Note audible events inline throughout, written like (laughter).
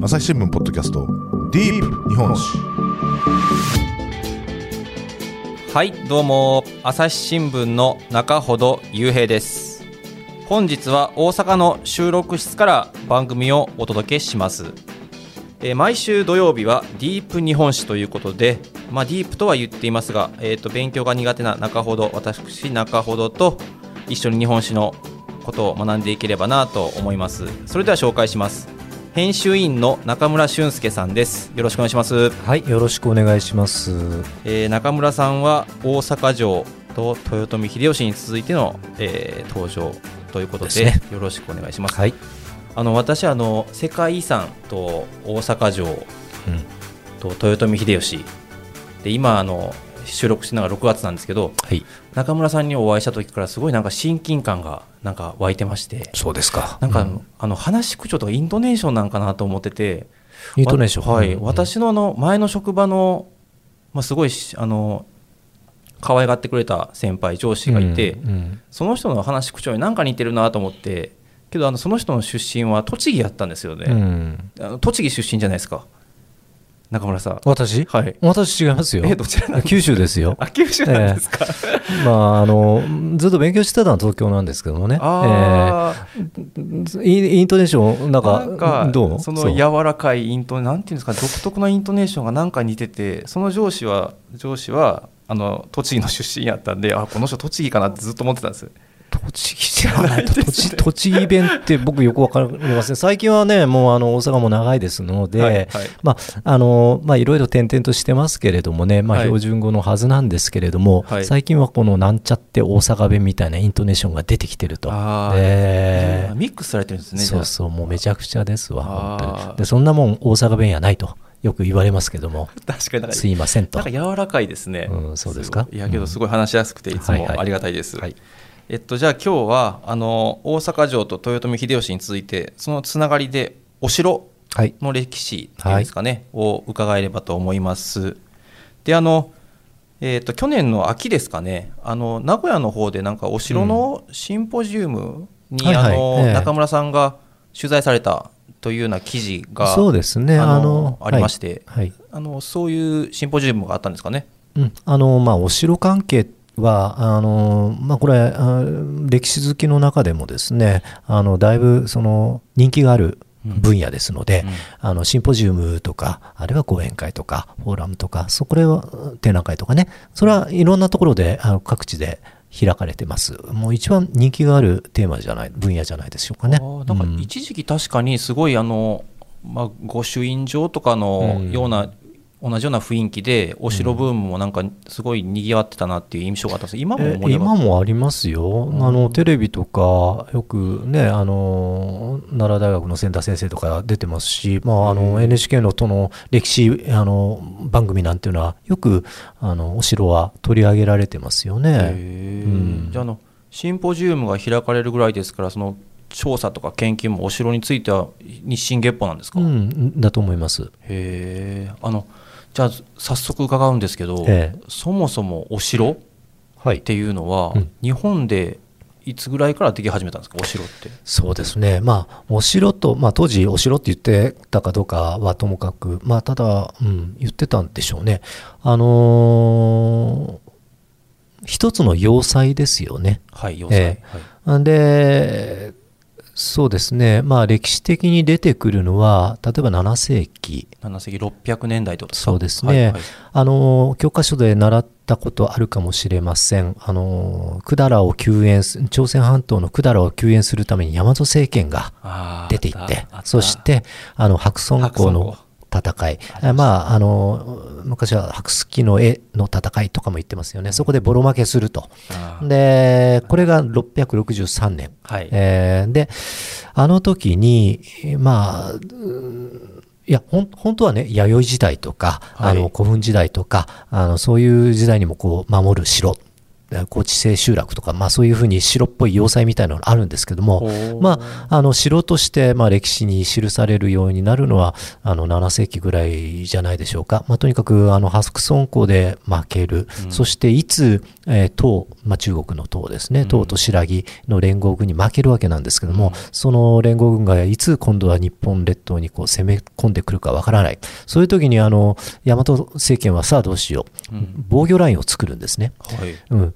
朝日新聞ポッドキャストディープ日本史。はいどうも。朝日新聞の中ほど雄平です。本日は大阪の収録室から番組をお届けします。えー毎週土曜日はディープ日本史ということで、まあ、ディープとは言っていますが、えー、と勉強が苦手な中ほど私中ほどと一緒に日本史のことを学んでいければなと思います。それでは紹介します。編集員の中村俊介さんです。よろしくお願いします。はい、よろしくお願いします。えー中村さんは大阪城と豊臣秀吉に続いての、えー登場ということでね。よろしくお願いします。はい、あの私あの世界遺産と大阪城と豊臣秀吉で今あの収録してるのが6月なんですけどはい、中村さんにお会いした時からすごいなんか親近感がなんか湧いてましてそうですか。なんかあの,、うん。あの話し口調とかイントネーションなんかなと思っててイントネーション。わはい、うん私のあの前の職場の、まあ、すごいしあの可愛がってくれた先輩上司がいて、うんうんその人の話し口調に何か似てるなと思ってけどあのその人の出身は栃木やったんですよね、うん。あの栃木出身じゃないですか中村さん。私？はい。私違いますよ。えどちら九州ですよ。あ九州なんですか、まあ、あの、ずっと勉強してたのは東京なんですけどもね。あえーイントネーション、なんあか、なんかどう？そのう。柔らかいイントなんていうんですか？独特なイントネーションがなんか似ててその上司は上司はあの栃木の出身やったんであこの人栃木かなってずっと思ってたんです栃木じゃないと、知らないですね栃栃木弁って僕よくわかりません。最近はね、もうあの大阪も長いですので、はいはい。まあ、あの、まあ、いろいろ点々としてますけれどもね、まあ、はい。標準語のはずなんですけれども、はい。最近はこのなんちゃって大阪弁みたいなイントネーションが出てきてると。あーええミックスされてるんですねそうそう、もうめちゃくちゃですわ、本当に。で、そんなもん大阪弁やないと、よく言われますけども、(laughs) 確かにすいませんと。なんか。柔らかいですね、うんそうですか？ごいいやけどすごい話しやすくていつはいはい。もありがたいです、はいえっとじゃあ今日はあの大阪城と豊臣秀吉に続いてそのつながりでお城はい。の歴史っていうんですかね、を伺えればと思います。であの、えー、と去年の秋ですかねあの名古屋の方でなんかお城のシンポジウムに、はいはいあのええ中村さんが取材されたというような記事がそうですね、あのあの、ありまして、はい。はいあのそういうシンポジウムがあったんですかね？うん、あのまあお城関係はあの、まあ、これあ歴史好きの中でもですねあのだいぶその人気がある分野ですので、うん。あのシンポジウムとかあるいは講演会とかフォーラムとかそこれは展覧会とかねそれはいろんなところであの各地で開かれてます。もう一番人気があるテーマじゃない分野じゃないでしょうかね。なんかうん。一時期確かにすごいあの、まあ、御朱印帳とかのうん。ような、同じような雰囲気でお城ブームもなんかすごい賑わってたなっていう印象があったんです今も今もありますよ、あのテレビとか、よくね、あの奈良大学の千田先生とか出てますし、まあ、あの NHK のとの歴史あの番組なんていうのは、よくあのお城は取り上げられてますよへね。ー。うん。じゃああのシンポジウムが開かれるぐらいですからその調査とか研究もお城については日進月歩なんですか、うへん、だと思います。えあのじゃあ早速伺うんですけど、ええそもそもお城っはい、ていうのは、うん日本でいつぐらいからでき始めたんですか？お城って。そうですね、まあ、お城と、まあ、当時、お城って言ってたかどうかはともかく、まあ、ただ、うん、言ってたんでしょうね。あのー一つの要塞ですよね。はい、要塞。えはいで、そうですね、まあ、歴史的に出てくるのは、例えば7世紀、7世紀600年代とそうですね、はいはい。あの教科書で習ったことあるかもしれません、あの百済を救援す、朝鮮半島の百済を救援するために大和政権が出ていってそしてあの白村江の戦い、あまあ、あの昔は白月の絵の戦いとかも言ってますよね、そこでボロ負けすると。で、これが663年。はい。えーで、あの時に、まあ、いや、ほん本当はね、弥生時代とか、はいあの古墳時代とか、あのそういう時代にもこう守る城っ高知製集落とか、まあ、そういうふうに白っぽい要塞みたいなのがあるんですけども、まあ、あの城としてまあ歴史に記されるようになるのはあの7世紀ぐらいじゃないでしょうか、まあ、とにかくあのハスクソン港で負ける、うん、そしていつ、えー、唐、まあ、中国の唐ですね、唐と新羅の連合軍に負けるわけなんですけども、うん、その連合軍がいつ今度は日本列島にこう攻め込んでくるかわからない、そういう時にあの大和政権はさあどうしよう、うん、防御ラインを作るんですね。はい、うん、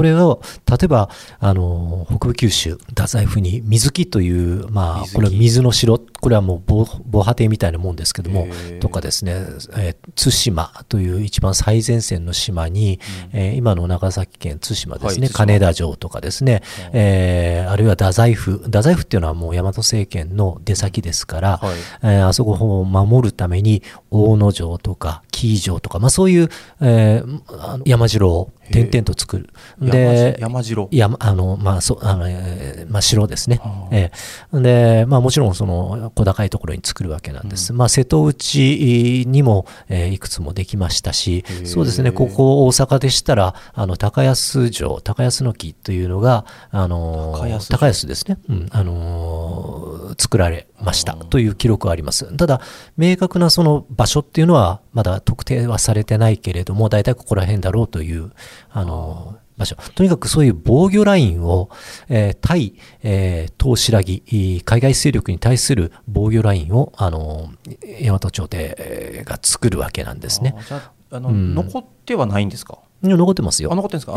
これを例えばあの北部九州太宰府に水木という、まあ、これは水の城。これはもう防防波堤みたいなもんですけどもとかですね、えー、対馬という一番最前線の島に、うん、えー、今の長崎県対馬ですね、はい、金田城とかですね、うん、えー、あるいは太宰府。太宰府っていうのはもう大和政権の出先ですから、はい、えー、あそこを守るために大野城とか紀伊城とか、まあ、そういう、えー、山城を点々と作る。で、山城山あの、まあ、そあの、えー、まあ、城ですね。えー、で、まあ、もちろん、その、小高いところに作るわけなんです。うん、まあ、瀬戸内にも、えー、いくつもできましたし、そうですね、ここ大阪でしたら、あの、高安城、高安の木というのが、あの、高安ですね。うん、あの、作られましたという記録があります。ただ、明確なその場所っていうのは、まだ特定はされてないけれども、大体ここら辺だろうという、あの、場所。とにかくそういう防御ラインを、えー、対、えー、東白木、海外勢力に対する防御ラインを、あの、大和朝廷が作るわけなんですね。ああの、うん、残ってはないんですか？残ってますよ。あ残ってんですか？あ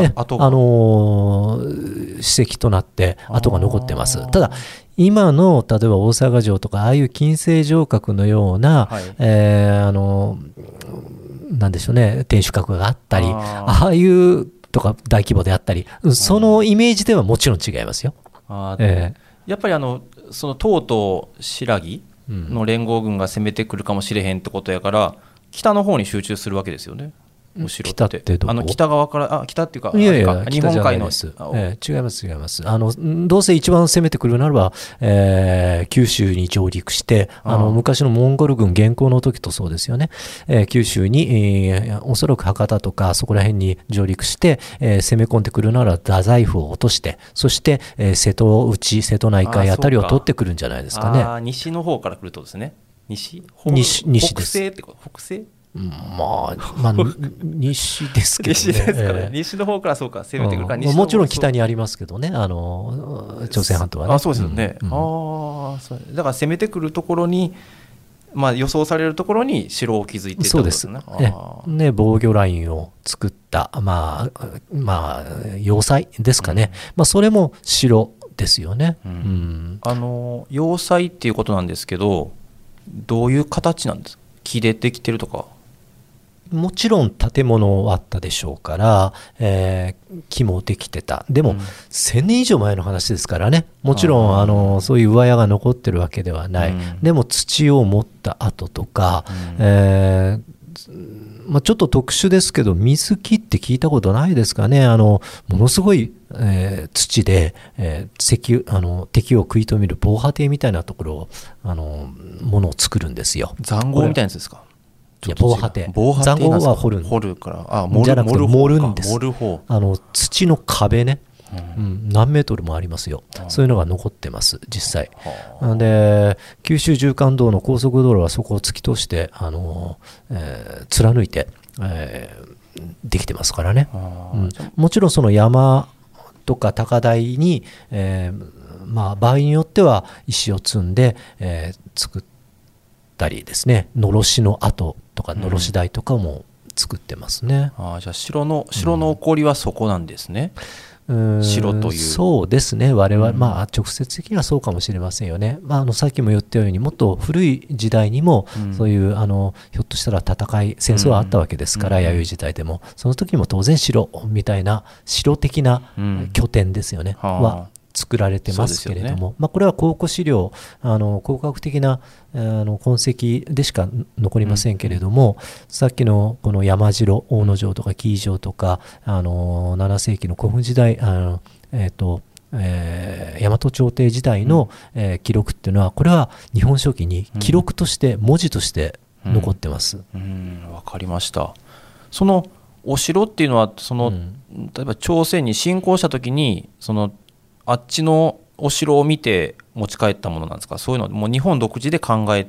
のー、史跡となって跡が残ってます。ただ、今の例えば大阪城とかああいう金星城郭のような、はい、えー、あのなんでしょうね天守閣があったりああいうとか大規模であったりそのイメージではもちろん違いますよ。えー、やっぱりあのその唐と新羅の連合軍が攻めてくるかもしれへんってことやから、北の方に集中するわけですよね。お城って。北ってあの北側からあ北っていうかいやいや日本海の、えー、違います違います。あのどうせ一番攻めてくるならば、えー、九州に上陸してあの昔のモンゴル軍現行の時とそうですよね、えー、九州に、えー、おそらく博多とかそこら辺に上陸して、えー、攻め込んでくるなら太宰府を落としてそして、えー、瀬戸内瀬戸内海あたりを取ってくるんじゃないですかね。西の方から来るとですね。西？西西北西ってこと？北西？まあ、まあ、西ですけどね。西ですかね、西の方からそうか、攻めてくるか、うん、もちろん北にありますけどね、あの朝鮮半島はね。あそうですよね。うん、あだから攻めてくるところに、まあ、予想されるところに城を築いていそうです。ね。ね防御ラインを作った、まあ、まあ、要塞ですかね、うん、まあ、それも城ですよね、うん、あの要塞っていうことなんですけど、どういう形なんです？か、木でできてるとか。もちろん建物あったでしょうから、えー、木もできてた。でも、うん、1000年以上前の話ですからね。もちろんあのそういう上屋が残ってるわけではない、うん、でも土を持った跡とか、うん、えー、まあ、ちょっと特殊ですけど水木って聞いたことないですかね。あのものすごい、えー、土で、え石あの敵を食い止める防波堤みたいなところをあのものを作るるんですよ。塹壕みたいなやつですか？いや防波堤。防波堤は掘る掘るから。あじゃなくて盛るんです。あの土の壁ね、うん、何メートルもありますよ、そういうのが残ってます実際、で九州縦貫道の高速道路はそこを突き通してあの、えー、貫いて、えー、できてますからね、うん、もちろんその山とか高台に、えーまあ、場合によっては石を積んで、えー、作ったりですね。のろしの跡とかのろし台とかも作ってますね、うん、あじゃあ城の城の起こりはそこなんですね、うん、城という。そうですね。我々、うん、まあ直接的にはそうかもしれませんよね、まあ、あのさっきも言ったようにもっと古い時代にも、そういうあのひょっとしたら戦い戦争はあったわけですから、弥生時代でも。その時も当然城みたいな城的な拠点ですよね、は作られてますけれども、ね、まあ、これは考古資料あの考古学的なあの痕跡でしか残りませんけれども、うん、さっきのこの山城大野城とか紀伊城とかあの7世紀の古墳時代あの、えーとえー、大和朝廷時代の、うん、えー、記録っていうのはこれは日本書紀に記録として文字として残ってます。うん、わ、かりました。そのお城っていうのはその、うん。例えば朝鮮に侵攻した時にそのあっちのお城を見て持ち帰ったものなんですか？そういうのはもう日本独自で考え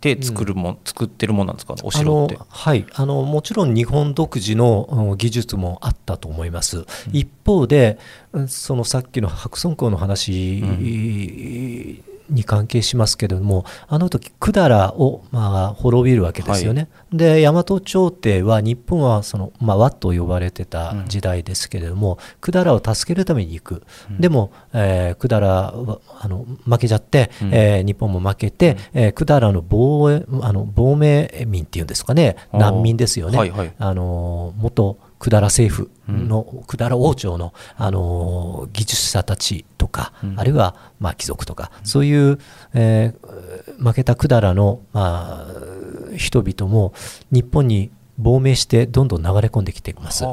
て作るもん、作ってるものなんですか？お城って。はい。あのもちろん日本独自のうん技術もあったと思います、一方でうんそのさっきの白村江の話に関係しますけれども、あの時百済を、まあ、滅びるわけですよね、で大和朝廷は日本はその、まあ、和と呼ばれてた時代ですけれども百済、を助けるために行く、でも、えー、百済はあの負けちゃって、えー日本も負けて、えー、百済の防衛あの亡命民っていうんですかね。難民ですよね、はいはい。あの元百済政府の、百済王朝の、あの技術者たちとか、あるいは、まあ、貴族とか、そういう、えー負けた百済の、まあ、人々も日本に亡命してどんどん流れ込んできています。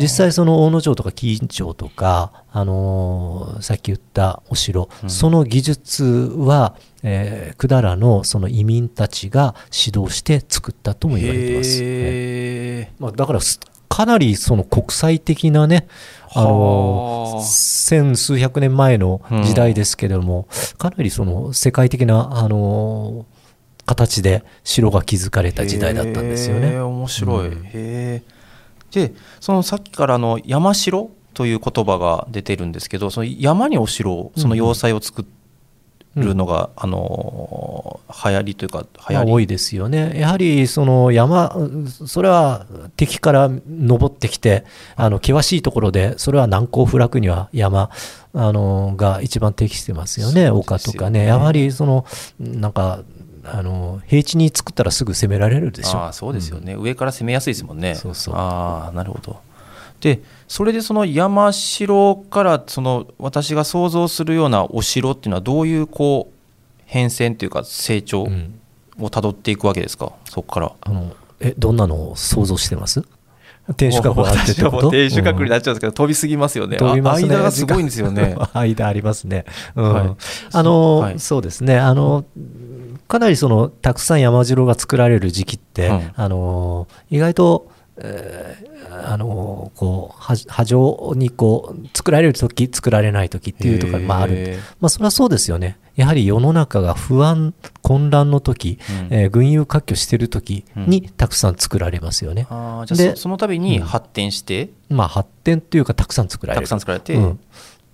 実際その大野城とか紀伊城とか、あのーさっき言ったお城、その技術は、えー、百済のその移民たちが指導して作ったとも言われてます。はいへまあ、だからすかなりその国際的なね、あのはあ。千数百年前の時代ですけれども、かなりその世界的なあの形で城が築かれた時代だったんですよね。面白い、うん。へえでそのさっきからの山城という言葉が出てるんですけどその山にお城をその要塞を作るのが、あの流行りというか流行り、まあ多いですよね。やはりその山、それは敵から登ってきて、あの険しいところで、それは難攻不落には山あのが一番適してますよね、ね。丘とかね。やはりそのなんかあの平地に作ったらすぐ攻められるでしょ。ああそうですよね、上から攻めやすいですもんね。そうそう。ああなるほどでそれでその山城からその私が想像するようなお城っていうのはどういうこう変遷というか成長をうん。たどっていくわけですか？そこから。あのえどんなのを想像してます？天守閣があってってこと？天守閣になっちゃうんですけど、飛びすぎますよね。飛びますね。あ間がすごいんですよね。(laughs) 間ありますね。うん。はい。あの、はい。そうですね。あの、かなりその、たくさん山城が作られる時期って、うん。あの、意外と、えーあのこうは波状にこう作られる時作られない時っていうところがまああるまあそれはそうですよね。やはり世の中が不安混乱の時、うん。えー群雄割拠してる時にたくさん作られますよね、あーじゃあでそその度に発展して、まあ発展っていうかたくさん作られたるくさん作られて、うん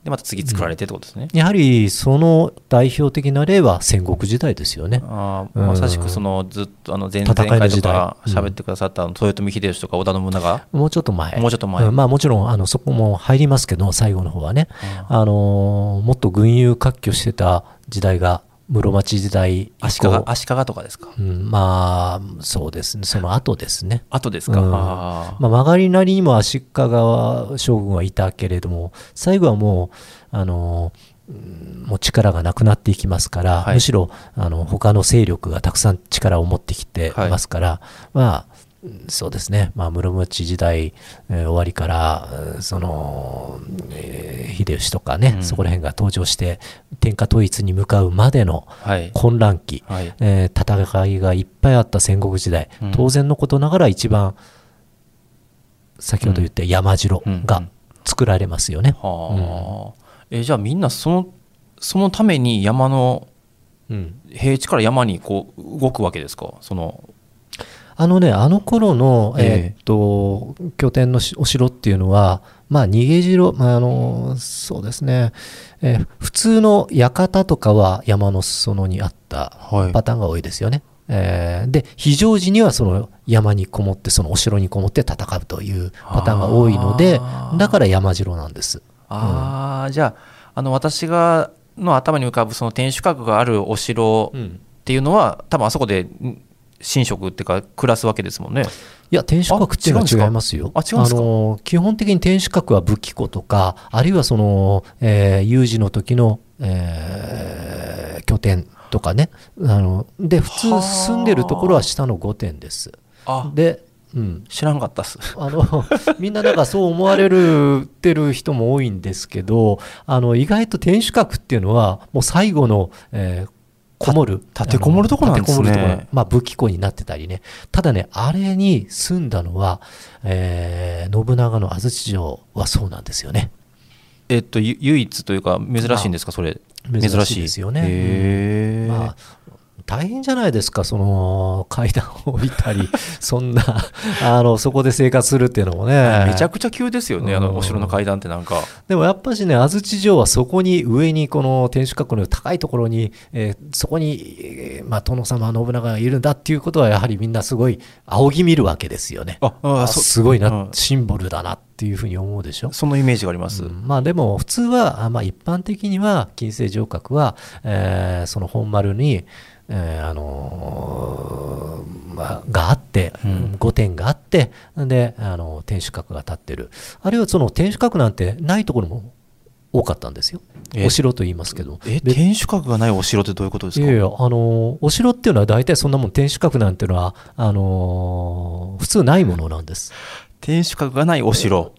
でまた次作られてってことですね、やはりその代表的な例は戦国時代ですよね。あーうんまさしくそのずっとあの前々戦いの時代回とかうん喋ってくださったあの豊臣秀吉とか織田信長、もうちょっと前。もうちょっと前。ん。まあもちろんあのそこも入りますけど、最後の方はね。あのーもっと群雄割拠してた時代が室町時代以足降利足利とかですか？うん、まあそうですね、その後ですね。後ですか、うん。あー。まあ、曲がりなりにも足利将軍はいたけれども、最後はもう、あのうんもう力がなくなっていきますから、はい。むしろあの他の勢力がたくさん力を持ってきていますから、まあうんそうですね、まあ、室町時代、えー終わりから、うんその、えー秀吉とかね、うん。そこら辺が登場して、天下統一に向かうまでのはい。混乱期、はい。えー戦いがいっぱいあった戦国時代、うん。当然のことながら一番先ほど言った山城が作られますよね。はあ、えじゃあみんなそのそのために山のうん。平地から山にこう動くわけですか？そのあのね、あの頃の、ええ。えーっと拠点のしお城っていうのは、まあ、逃げ城、まあ、あのそうですね、えー普通の館とかは山の裾野にあったはい。パターンが多いですよね。えーで非常時にはその山にこもってそのお城にこもって戦うというパターンが多いのでだから山城なんです。ああ、じゃああの私がの頭に浮かぶその天守閣があるお城っていうのは、多分あそこでん寝食っていうか暮らすわけですもんね。いや、天守閣っていうのはあ違いますよ。あ違うんですか？の基本的に天守閣は武器庫とか、あるいはその、えー有事の時の、えー拠点とかね。あので、普はあ通住んでるところは下の御殿です。あで、うん、知らんかったっす。あのみんななんかそう思われるてる人も多いんですけどあの意外と天守閣っていうのはもう最後の、えーこもる？立てこもるとこなんですね。こもるとこまあ武器庫になってたりね。ただね、あれに住んだのは、えー信長の安土城はそうなんですよね。えっとゆ唯一というか珍しいんですか？それ。珍しいですよね。まあ、大変じゃないですか、その階段を降りたり、(laughs) そんなあの、そこで生活するっていうのもね。めちゃくちゃ急ですよねあうんのお城の階段ってなんかでもやっぱしね、安土城はそこに上に、この天守閣の高いところに、えーそこに、えーまあ、殿様、信長がいるんだっていうことは、やはりみんなすごい仰ぎ見るわけですよね。ああすごいな、うんシンボルだなっていうふうに思うでしょ？そのイメージがあります、うんまあでも普通は、あまあ、一般的には金星城郭は、えーその本丸に、えーあのーまあ、があって、うん。御殿があってで、あの天守閣が立ってる。あるいはその天守閣なんてないところも多かったんですよ。えお城と言いますけど。えべ天守閣がないお城ってどういうことですか？いやいや、あのーお城っていうのは大体そんなもん天守閣なんていうのはあのー普通ないものなんです。天守閣がないお城。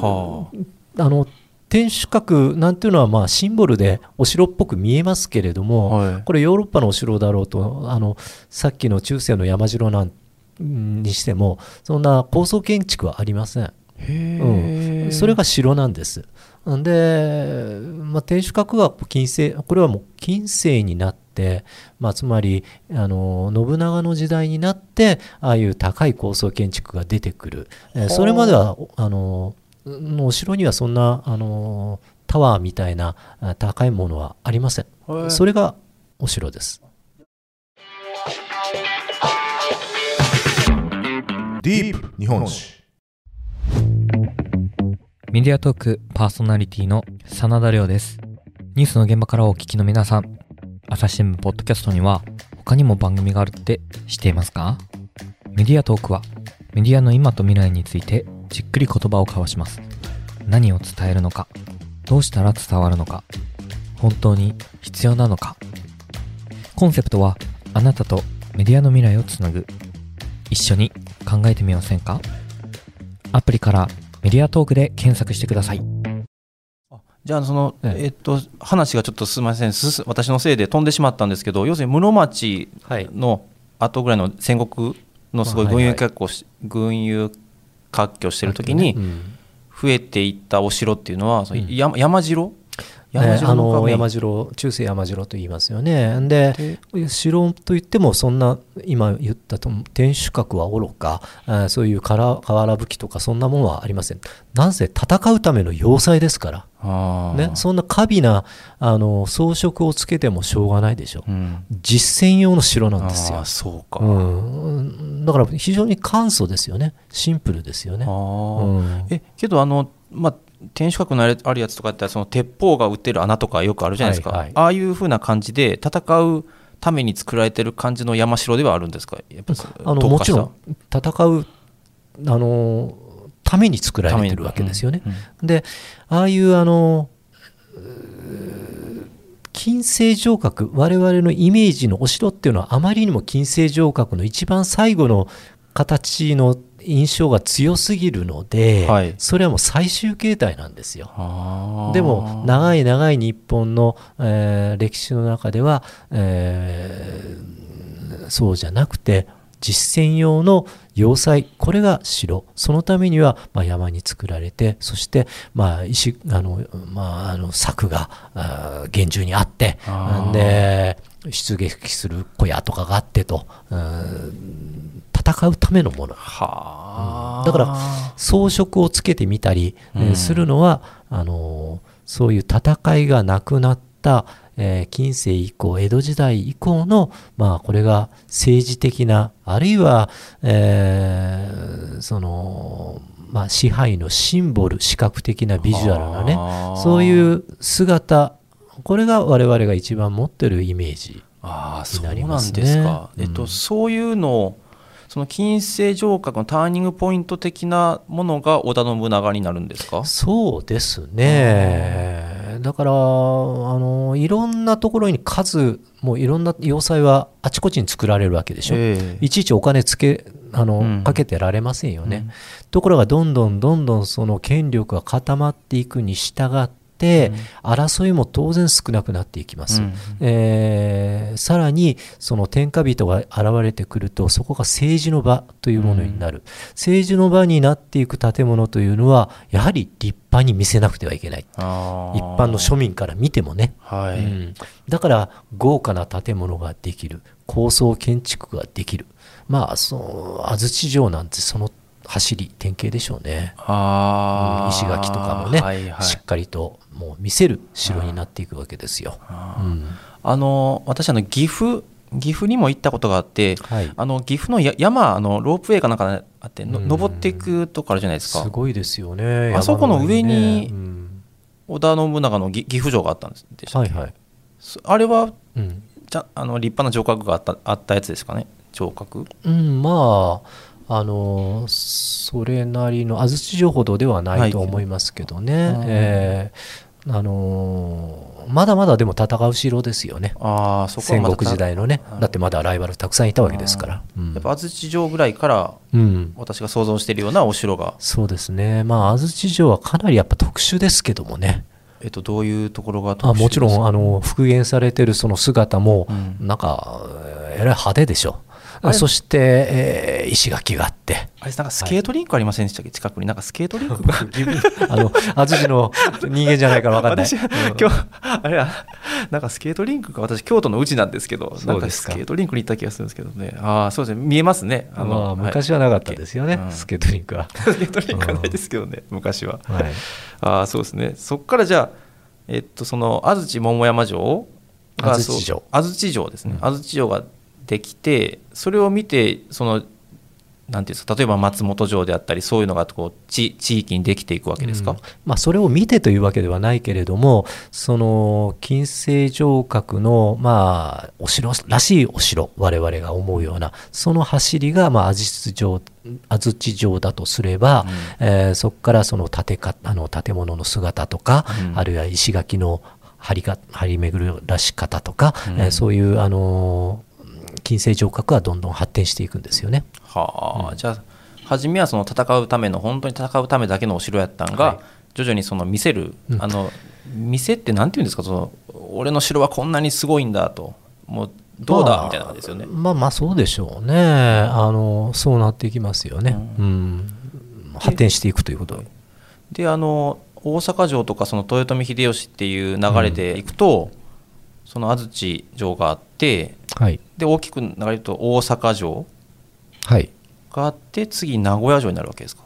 はあ。の天守閣なんていうのはまあシンボルでお城っぽく見えますけれどあ、も、はい、これヨーロッパのお城だろうとあのさっきの中世の山城なんにしてもそんな高層建築はありません、へえ、それが城なんです。で、まあ、天守閣は近世これはもう近世になって、まあ、つまりあの信長の時代になってああいう高い高層建築が出てくる、えーそれまではあののお城にはそんなあのタワーみたいなあ高いものはありません。はいそれがお城です。ディープ日本史。メディアトークパーソナリティの真田亮です。ニュースの現場からお聞きの皆さん、朝日新聞ポッドキャストには他にも番組があるって知っていますか？メディアトークはメディアの今と未来についてじっくり言葉を交わします。何を伝えるのか、どうしたら伝わるのか、本当に必要なのか。コンセプトはあなたとメディアの未来をつなぐ。一緒に考えてみませんか？アプリからメディアトークで検索してください。じゃあその、えええっと話がちょっとすみません私のせいで飛んでしまったんですけど要するに室町はいの後ぐらいの戦国のすごいあはいはい軍友割拠し、軍友割拠してる時にうん。増えていったお城っていうのは、そのうん山山城のが山城中世山城と言いますよね。で城といってもそんな今言ったと天守閣はおろかそういう瓦葺きとかそんなものはありません。なんせ戦うための要塞ですから、ね、そんな華美なあの装飾をつけてもしょうがないでしょ。うん。実践用の城なんですよ。そうか、うん、だから非常に簡素ですよね。シンプルですよね。うん。えけどあの、まあ、天守閣のあれあるやつとかってその鉄砲が撃ってる穴とかよくあるじゃないですか、はいはい。ああいうふうな感じで戦うために作られてる感じの山城ではあるんですか？やっぱあのもちろん戦うあのために作られてるわけですよね。うんうん。でああいうあの金星城郭我々のイメージのお城っていうのはあまりにも金星城郭の一番最後の形の印象が強すぎるので、はい。それはもう最終形態なんですよ。でも長い長い日本の、えー歴史の中では、えーそうじゃなくて実践用の要塞これが城。そのためには、まあ、山に作られてそして、まあ、石あの、まあ、あの柵が厳重にあってで出撃する小屋とかがあってと。うん戦うためのもの。はあ、だから装飾をつけてみたり、するのはあのーそういう戦いがなくなった、えー近世以降江戸時代以降の、まあ、これが政治的なあるいは、えーそのまあ、支配のシンボル視覚的なビジュアルなねそういう姿これが我々が一番持ってるイメージ。になりますね。ですか、えっと、うんそういうのをその金星城郭のターニングポイント的なものが織田信長になるんですか？そうですね。だから、あの、いろんなところに数、もういろんな要塞はあちこちに作られるわけでしょ。ええいちいちお金つけ、あの、うんかけてられませんよね。うんところが、どんどんどんどんその権力が固まっていくに従って、って、争いも当然少なくなっていきます。うん。えーさらにその天下人が現れてくるとそこが政治の場というものになる、政治の場になっていく建物というのはやはり立派に見せなくてはいけない。一般の庶民から見てもね、はい、うん。だから豪華な建物ができる。高層建築ができる。まあそう安土城なんてその走り典型でしょうね。あー。石垣とかもね、はいはい。しっかりともう見せる城になっていくわけですよ。うん。あの私あの岐阜岐阜にも行ったことがあって、はい。あの岐阜のや山あのロープウェイかなんかあってのうん。登っていくとこあるじゃないですか。すごいですよね。あそこの上に織田信長のぎ岐阜城があったんです。でしたっけはいはい。そあれはうん、じゃあの立派な城郭があったあったやつですかね？城郭？うん、まあ、あのそれなりの安土城ほどではないと思いますけどね、はい。えーあのーまだまだでも戦う城ですよね。ああそこは戦国時代のね、だってまだライバルたくさんいたわけですから。うんやっぱ安土城ぐらいからうん。私が想像しているようなお城が、そうですね、まあ、安土城はかなりやっぱ特殊ですけどもね、えっと、どういうところがあ特殊もちろんあの復元されてるその姿も、うん。なんか、えらい派手でしょ。あれ？そして、えー石垣があって、あれなんかスケートリンクありませんでしたっけ？近くに。なんかスケートリンク？(laughs) があの安土の人間じゃないから分かんない。私、今日あれやなんかスケートリンクか。私京都のうちなんですけどなんかスそうですか。ケートリンクに行った気がするんですけどね。ああそうですね。見えますね。あの、まあ、はい。昔はなかったですよね、うん。スケートリンクは。スケートリンクはないですけどね昔は。はい。ああそうですね。そこからじゃあえっとその安土桃山城が安土城。安土城ですね、うん。安土城ができてそれを見てそのなんていうんですか例えば松本城であったりそういうのがこう地地域にできていくわけですか、うん。まあ、それを見てというわけではないけれどもその金星城郭の、まあ、お城らしいお城我々が思うようなその走りが、まあ、安土城安土城だとすれば、えーそこからその建てかあの建物の姿とか、うん。あるいは石垣の張りが張り巡るらし方とか、うん。えーそういう、あのー金星城郭はどんどん発展していくんですよね。はあ、じゃあ初めはその戦うための本当に戦うためだけのお城やったんが、はい徐々にその見せる、うんあの店ってなんていうんですかその俺の城はこんなにすごいんだともうどうだ、まあみたいな感じですよね。まあまあそうでしょうね。あのそうなっていきますよね。うん。発展していくということ。であの大阪城とかその豊臣秀吉っていう流れでいくと、その安土城があってはい。で大きく流れると大阪城はい。があって次名古屋城になるわけですか？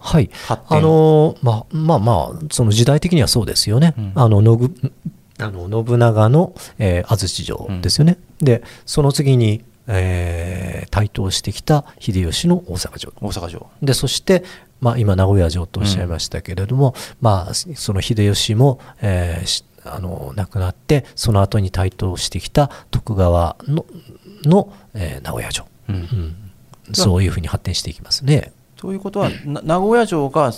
はい。あのまあまあまあその時代的にはそうですよね。うんあの信あの信長の、えー安土城ですよね。でその次に、えー台頭してきた秀吉の大阪城。大阪城でそして、まあ、今名古屋城とおっしゃいましたけれども、まあ、その秀吉も、えーしあの亡くなってその後に台頭してきた徳川のの、えー名古屋城、うん。うん。そういうふうに発展していきますね。ということはな名古屋城が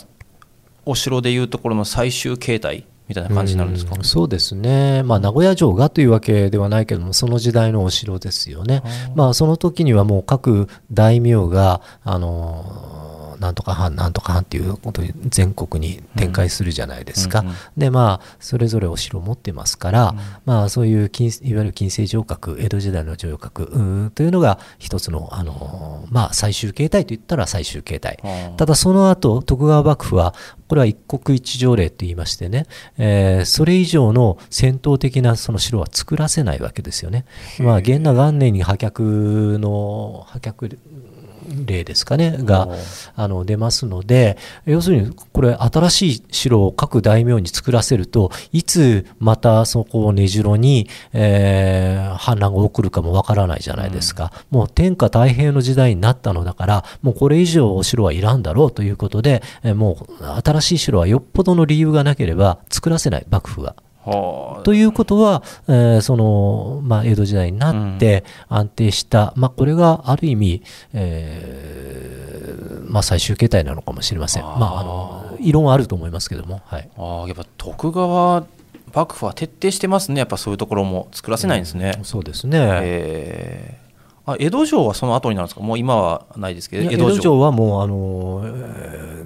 お城でいうところの最終形態みたいな感じになるんですか？うん。そうですね、まあ、名古屋城がというわけではないけれどもその時代のお城ですよね。まあ、その時にはもう各大名があのなんとか藩なんとか藩っていうことに全国に展開するじゃないですか。うんうんでまあそれぞれお城を持ってますから、まあそういう金いわゆる金星城郭江戸時代の城郭というのが一つのあのまあ最終形態といったら最終形態。あただその後徳川幕府はこれは一国一条例と言いましてね、えーそれ以上の戦闘的なその城は作らせないわけですよね。まあ元和元年に破却の破却例ですかねがあの出ますので要するにこれ新しい城を各大名に作らせるといつまたそこを根城に、えー反乱が起こるかもわからないじゃないですか、もう天下太平の時代になったのだからもうこれ以上お城はいらんだろうということで、えーもう新しい城はよっぽどの理由がなければ作らせない幕府は。はあということは、えーその、まあ、江戸時代になって安定した、まあ、これがある意味、えーまあ、最終形態なのかもしれません。あー。まあ、あの異論はあると思いますけども、はい。ああやっぱ徳川幕府は徹底してますね。やっぱそういうところも作らせないんですね、そうですね。えー。あ江戸城はその後になるんですか？もう今はないですけど江戸城。はもう、あの、え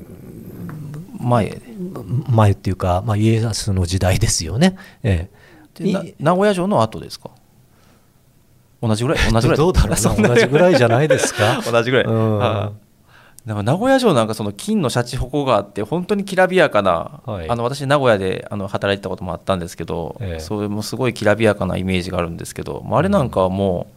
前。ー前っていうか、まあ、家康の時代ですよね。ええ。名古屋城の後ですか？同じぐらい？(laughs) 同じぐらい？どうだろうな。(laughs) 同じぐらい。じゃないですか？(laughs) 同じぐらい、うん。はいでも名古屋城なんかその金のシャチホコがあって本当にきらびやかな、はい。あの私名古屋であの働いてたこともあったんですけど、ええ。それもすごいきらびやかなイメージがあるんですけど、まああれなんかはも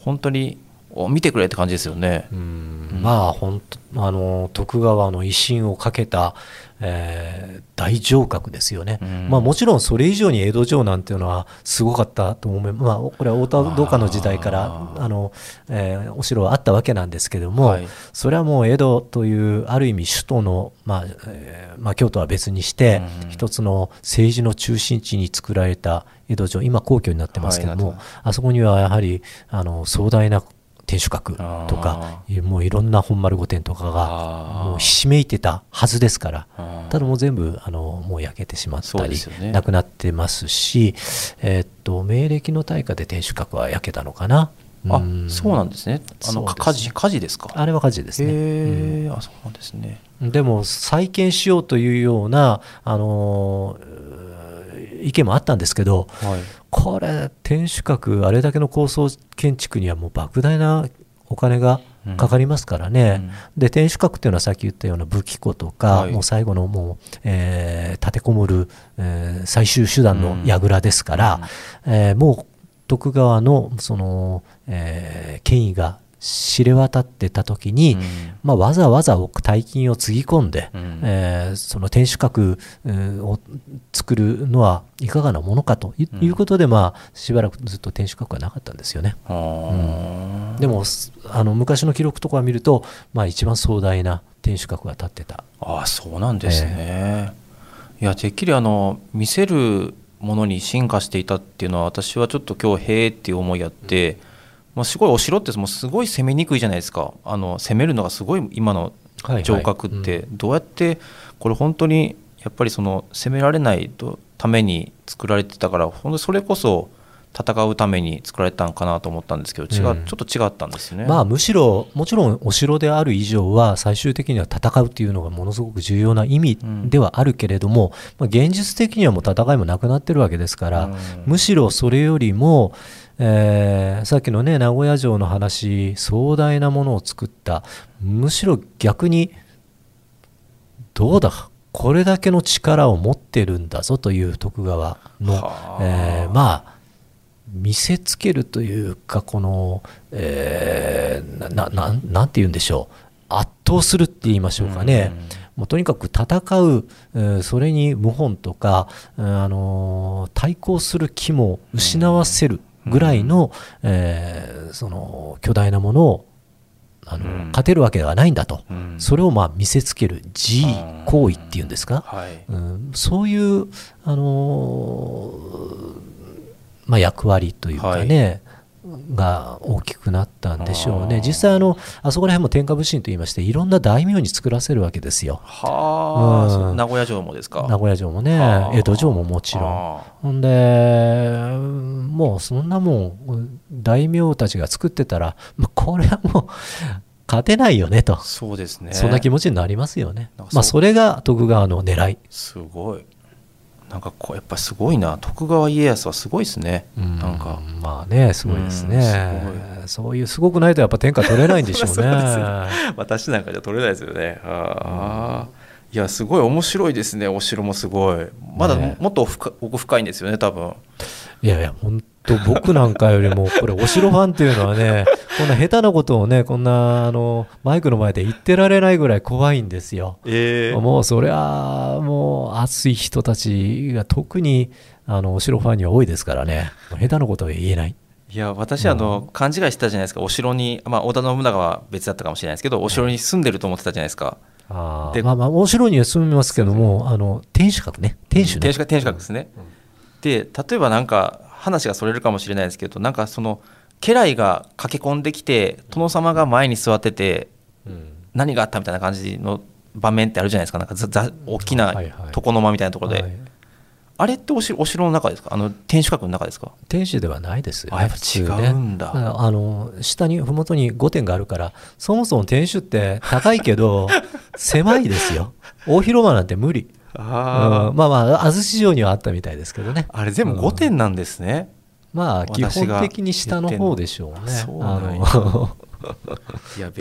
う本当にお見てくれって感じですよね。うん。まあ本当あの徳川の威信をかけた、えー大城郭ですよね、うん。まあ、もちろんそれ以上に江戸城なんていうのはすごかったと思いまあ、これは太田道下の時代からあの、えーお城はあったわけなんですけども、はい。それはもう江戸というある意味首都の、まあえーまあ、京都は別にして、うん。一つの政治の中心地に作られた江戸城今皇居になってますけども、はいあそこにはやはりあの壮大な天守閣とかもういろんな本丸御殿とかがもうひしめいてたはずですからただもう全部あのもう焼けてしまったりねなくなってますし、えーっと明暦の大火で天守閣は焼けたのかな？あんそうなんですね。あの火事火事ですか？あれは火事ですね。あそうなんですね。でも再建しようというような、あのー意見もあったんですけど、はい。これ、天守閣、あれだけの高層建築にはもう莫大なお金がかかりますからね、で天守閣っていうのはさっき言ったような武器庫とか、はい。もう最後のもう、えー立てこもる、えー最終手段の櫓ですから、えーもう徳川のその、えー権威が知れ渡ってた時に、うんまあ、わざわざ大金をつぎ込んで、うんえーその天守閣えーを作るのはいかがなものかということで、まあ、しばらくずっと天守閣はなかったんですよね。あーでもすあの昔の記録とかを見ると、まあ、一番壮大な天守閣が建ってた。あそうなんですね。いやてっきりあの見せるものに進化していたっていうのは私はちょっと今日へえっていう思いあって、まあ、すごいお城ってもうすごい攻めにくいじゃないですか。あの攻めるのがすごい今の城郭って。どうやってこれ本当にやっぱりその攻められないとために作られてたから本当にそれこそ戦うために作られたんかなと思ったんですけど違う、うん。ちょっと違ったんですね。まあ、むしろ、もちろんお城である以上は、最終的には戦うっていうのがものすごく重要な意味ではあるけれども、まあ、現実的にはもう戦いもなくなってるわけですから、うん。むしろそれよりも、えーさっきのね、名古屋城の話、壮大なものを作った、むしろ逆に、どうだ、これだけの力を持ってるんだぞという徳川のは、あ。えーまあ、見せつけるというか、この、えーなななんなんて言うんでしょう、圧倒するって言いましょうかね、もうとにかく戦う、えーそれに謀反とか、うんあのー対抗する気も失わせるぐらいの、えーその巨大なものをあの、うん。勝てるわけではないんだと、うん。それをまあ見せつける示威行為っていうんですか、はい。うん、そういう、あのーまあ、役割というかね、が大きくなったんでしょうね、実際あの、あそこら辺も天下武神といいまして、いろんな大名に作らせるわけですよ、はあ、うん。名古屋城もですか？名古屋城もね江戸城ももちろん。あ。ほんで、もうそんなもん、大名たちが作ってたら、まあ、これはもう勝てないよねと。ー、そうですね。そんな気持ちになりますよね。まあ、それが徳川の狙い。すごいなんかこうやっぱすごいな。徳川家康はすごいですね、うん。なんか。まあねすごいですね。うんそういうすごくないとやっぱ天下取れないんでしょうね。(laughs) ね。私なんかじゃ取れないですよね。ああ、いやすごい面白いですね。お城もすごい。まだね。もっと深奥深いんですよね多分。いやいや本当僕なんかよりもこれお城ファンっていうのはねこんな下手なことをねこんなあのマイクの前で言ってられないぐらい怖いんですよ。えもうそれはもう熱い人たちが特にあのお城ファンには多いですからね。下手なことは言えない。いや私あの勘違いしてたじゃないですか。お城に、まあ、織田信長は別だったかもしれないですけどお城に住んでると思ってたじゃないですか、であー。まあまあお城には住みますけどもあの天守閣ね。天守ね。天守閣天守閣ですね、で例えばなんか話がそれるかもしれないですけどなんかその家来が駆け込んできて殿様が前に座っててうん。何があったみたいな感じの場面ってあるじゃないですか？なんかざざ大きなはいはい。床の間みたいなところで、はい。あれってお城お城の中ですか？あの天守閣の中ですか？天守ではないです。よね。あやっぱ違うんだ。ねああの下に麓に御殿があるから、そもそも天守って高いけど (laughs) 狭いですよ。大広間なんて無理。あうん。まあまあ安土城にはあったみたいですけどね。あれ全部5点なんですね、まあ基本的に下の方でしょうね。そうあなんや。の。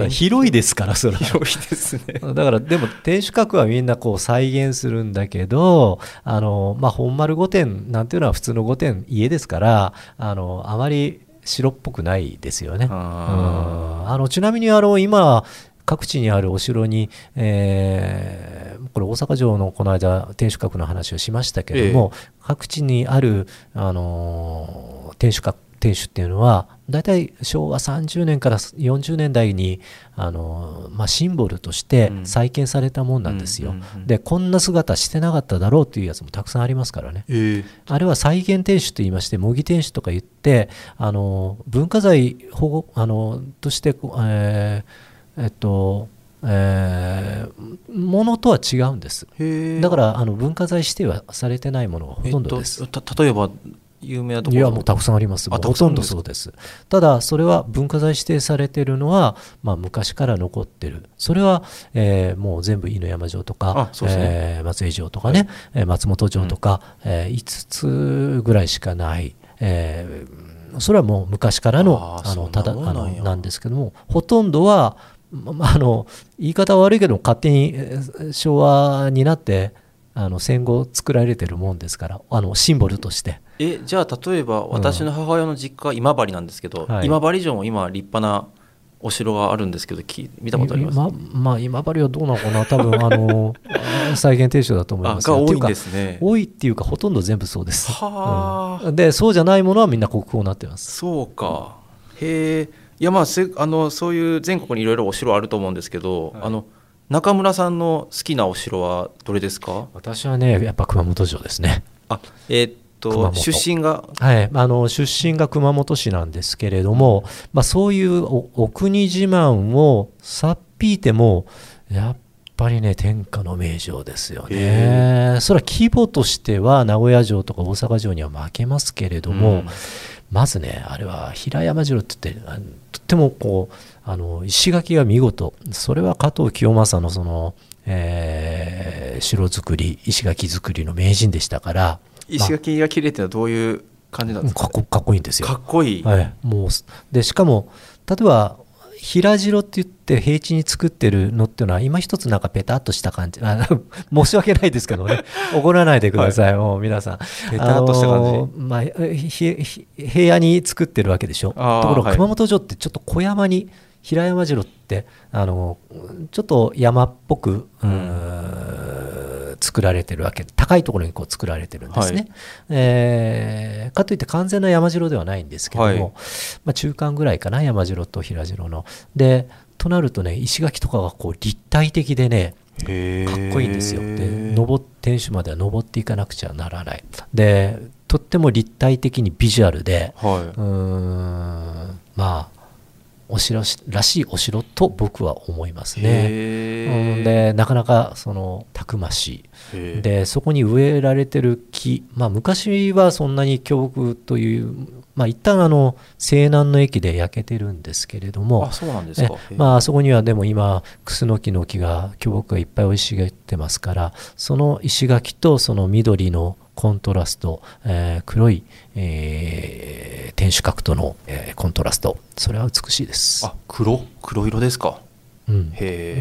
い広いですからそれは。広いですね。(laughs) だからでも天守閣はみんなこう再現するんだけどあの、まあ、本丸御殿なんていうのは普通の御殿家ですからあのあまり白っぽくないですよね。うん。ああのちなみにあの今各地にあるお城に、えーこれ大阪城のこの間天守閣の話をしましたけども、各地にある、あのー天守閣天守っていうのは大体昭和30年から40年代に、あのーまあ、シンボルとしてうん再建されたもんなんですよ。でこんな姿してなかっただろうというやつもたくさんありますからね。えあれは再現天守と言いまして模擬天守とか言ってあの文化財保護あのとして、えーえっとえーものとは違うんです。だからあの文化財指定はされてないものがほとんどです、えっとた例えば有名なところいやもうたくさんあります、ほとんどそうです。ただ、それは文化財指定されているのは、まあ、昔から残ってる、それは、えーもう全部犬山城とかね。えー松江城とかね、えー松本城とか、え5つぐらいしかない。えーそれはもう昔からのあのただあのなんですけどもほとんどは、ま (laughs) あの言い方は悪いけど勝手にえー昭和になってあの戦後作られてるもんですからあのシンボルとして。えじゃあ例えば私の母親の実家は今治なんですけど、はい。今治城も今立派なお城があるんですけどき見たことあります？ままあ今治はどうなのかな？多分あの (laughs) 再現停止だと思いあますよ。が多いんっていうかですね。多いっていうかほとんど全部そうです。はあ。うん。でそうじゃないものはみんな国宝になってます。そうか。へえいやまあせあのそういう全国にいろいろお城あると思うんですけど、あの中村さんの好きなお城はどれですか？私はねやっぱ熊本城ですね。あえーっ熊と本。出身が？はい、あの出身が熊本市なんですけれども、まあ、そういうおお国自慢をさっぴいてもやっぱりね天下の名城ですよね。それは規模としては名古屋城とか大阪城には負けますけれども、うん。まずねあれは平山城って言ってとってもこうあの石垣が見事。それは加藤清正のその、えー城作り石垣作りの名人でしたから、石垣が綺麗ってのはどういう感じなんですか？かっこかっこいいんですよ。かっこいい、はい、もうすでしかも例えば平城って言って平地に作ってるのっていうのは今一つなんかペタッとした感じ。あ (laughs) 申し訳ないですけどね。(laughs) 怒らないでください、もう皆さん。ペタッとした感じ？あのーまあ、平野に作ってるわけでしょ？ところが熊本城ってちょっと小山に平山城ってあのちょっと山っぽく、うーん作られてるわけ高いところにこう作られてるんですね、はい。えーかといって完全な山城ではないんですけども、はい。まあ、中間ぐらいかな山城と平城の。でとなるとね石垣とかがこう立体的でねへかっこいいんですよ。でー登っ天守までは登っていかなくちゃならない。でとっても立体的にビジュアルではうーんまあお城しらしいお城と僕は思いますいね。でなかなかそのたくましい。でそこに植えられてる木、まあ、昔はそんなに巨木という、まあ一旦あの西南の駅で焼けてるんですけれども。あそうなんですまあ、あそこにはでも今クスノキの木が巨木がいっぱい生い茂ってますからその石垣とその緑のコントラスト、えー黒い、えー天守閣との、えーコントラスト。それは美しいです。あ、黒黒色ですか？うん、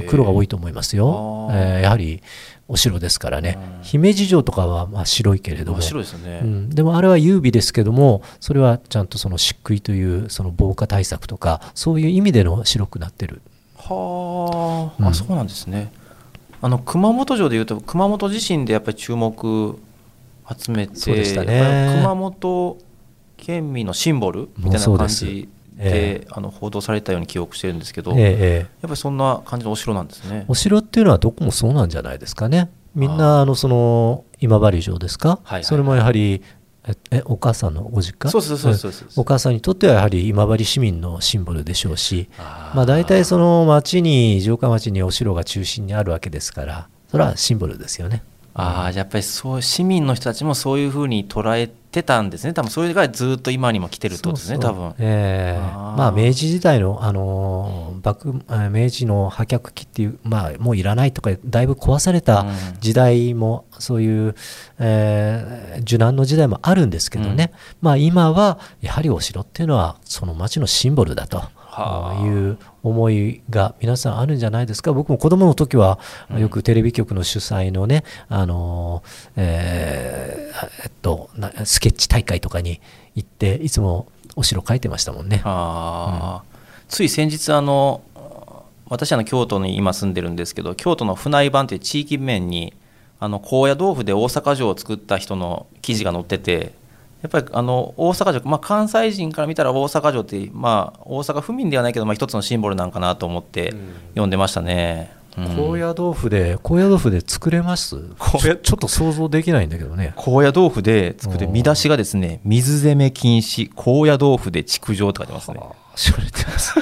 黒が多いと思いますよ。えーやはりお城ですからね。うん。姫路城とかはまあ白いけれども。白ですよね、うん、でもあれは優美ですけどもそれはちゃんとその漆喰というその防火対策とかそういう意味での白くなってる。はあ、うん。あそうなんですね。あの熊本城でいうと熊本地震でやっぱり注目集めてね。熊本県民のシンボルみたいな感もうそうでえであの報道されたように記憶してるんですけど、ええやっええぱりそんな感じのお城なんですね。お城っていうのはどこもそうなんじゃないですかね。みんなあのその今治城ですか、はいはいそれもやはりええお母さんのご実家？そうそうそうそうお母さんにとってはやはり今治市民のシンボルでしょうしあまあ大体その町に城下町にお城が中心にあるわけですからそれはシンボルですよねああやっぱりそう市民の人たちもそういうふうに捉えてたんですね。多分それがずっと今にも来てるってことですね多分。えー。まあ明治時代の、あのー幕えー明治の破却期っていう、まあ、もういらないとかだいぶ壊された時代も、そういう、えー受難の時代もあるんですけどね、まあ、今はやはりお城っていうのはその町のシンボルだと。はあ。いう思いが皆さんあるんじゃないですか？僕も子供の時はよくテレビ局の主催のね、あのえーえっとなスケッチ大会とかに行っていつもお城描いてましたもんね。あー。つい先日あの私あの京都に今住んでるんですけど京都の船井版という地域面にあの高野豆腐で大阪城を作った人の記事が載っててやっぱりあの大阪城、まあ、関西人から見たら大阪城って、まあ、大阪府民ではないけど、まあ、一つのシンボルなんかなと思って読ん。でましたね。うん。高野豆腐で高野豆腐で作れます？高野ちょちょっと想像できないんだけどね。高野豆腐で作る見出しがですね水攻め禁止高野豆腐で築城って書いてますね。知られてます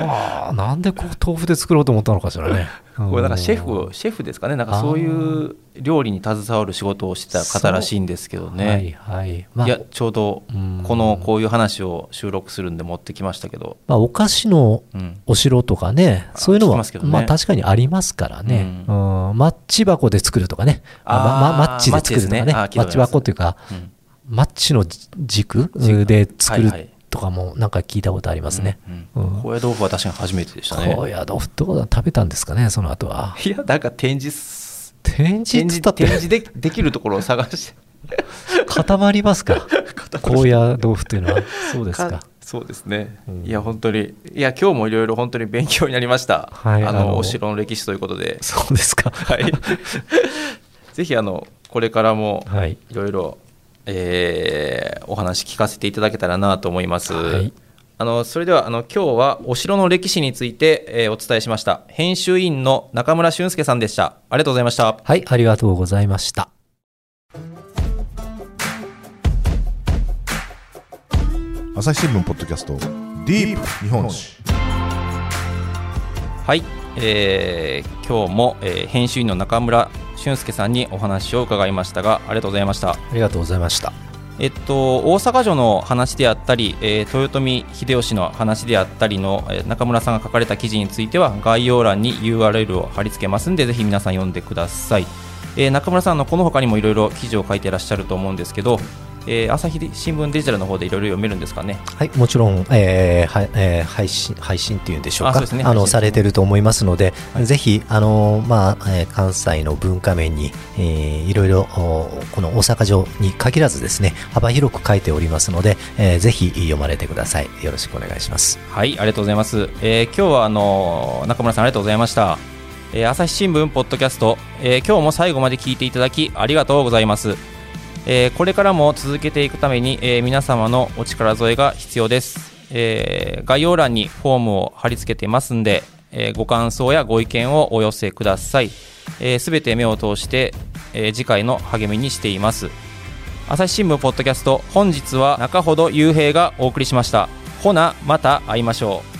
ああなんでこう豆腐で作ろうと思ったのかしらね。(laughs) これなんかシェうんフシェフですかね。なんかそういう料理に携わる仕事をしてた方らしいんですけどね、はいはい。まあいやちょうどうん。このこういう話を収録するんで持ってきましたけど、まあ、お菓子のうん、お城とかね、そういうのはね。まあ確かにありますからね、ううん。マッチ箱で作るとかね、あまマッチで作るとかね、マッチですね。あマッチ聞いたことあります。箱というか、うん。マッチの軸軸。で作るとかもなんか聞いたことありますね。うんうん。高野豆腐は確かに初めてでしたね。高野豆腐とか食べたんですかね、その後は。いやなんか展示展示展示でできるところを探して。固まりますか、高野豆腐っていうのは。そうですか。そうですね、うん。いや本当に。いや今日もいろいろ本当に勉強になりました、あはいあののお城の歴史ということで。そうですか。はい。(laughs) ぜひあのこれからもはい。いろいろ、えーお話聞かせていただけたらなと思います。はい。あのそれではあの今日はお城の歴史について、えーお伝えしました。編集員の中村俊介さんでした。ありがとうございました。はい、ありがとうございました。朝日新聞ポッドキャストディープ日本史はい、えー今日も、えー編集員の中村俊介さんにお話を伺いましたがありがとうございましたありがとうございました。えっと、大阪城の話であったり、えー豊臣秀吉の話であったりの、えー中村さんが書かれた記事については概要欄に URL を貼り付けますんでぜひ皆さん読んでください、えー中村さんのこの他にもいろいろ記事を書いていらっしゃると思うんですけど、えー朝日新聞デジタルの方でいろいろ読めるんですかね？はい、もちろん、えーはえー配信配信っていうんでしょうか、あねのされてると思いますので、ぜひあのまあえー関西の文化面に、えーいろいろおこの大阪城に限らずですね幅広く書いておりますので、えーぜひ読まれてください。よろしくお願いします。はい、ありがとうございます。えー今日はあのー中村さんありがとうございました。えー朝日新聞ポッドキャスト、えー今日も最後まで聞いていただきありがとうございます。えーこれからも続けていくために、えー皆様のお力添えが必要です。えー概要欄にフォームを貼り付けてますんで、えご感想やご意見をお寄せください。すべ、全て目を通して、え次回の励みにしています。朝日新聞ポッドキャスト本日は中ほど雄平がお送りしましたほなまた会いましょう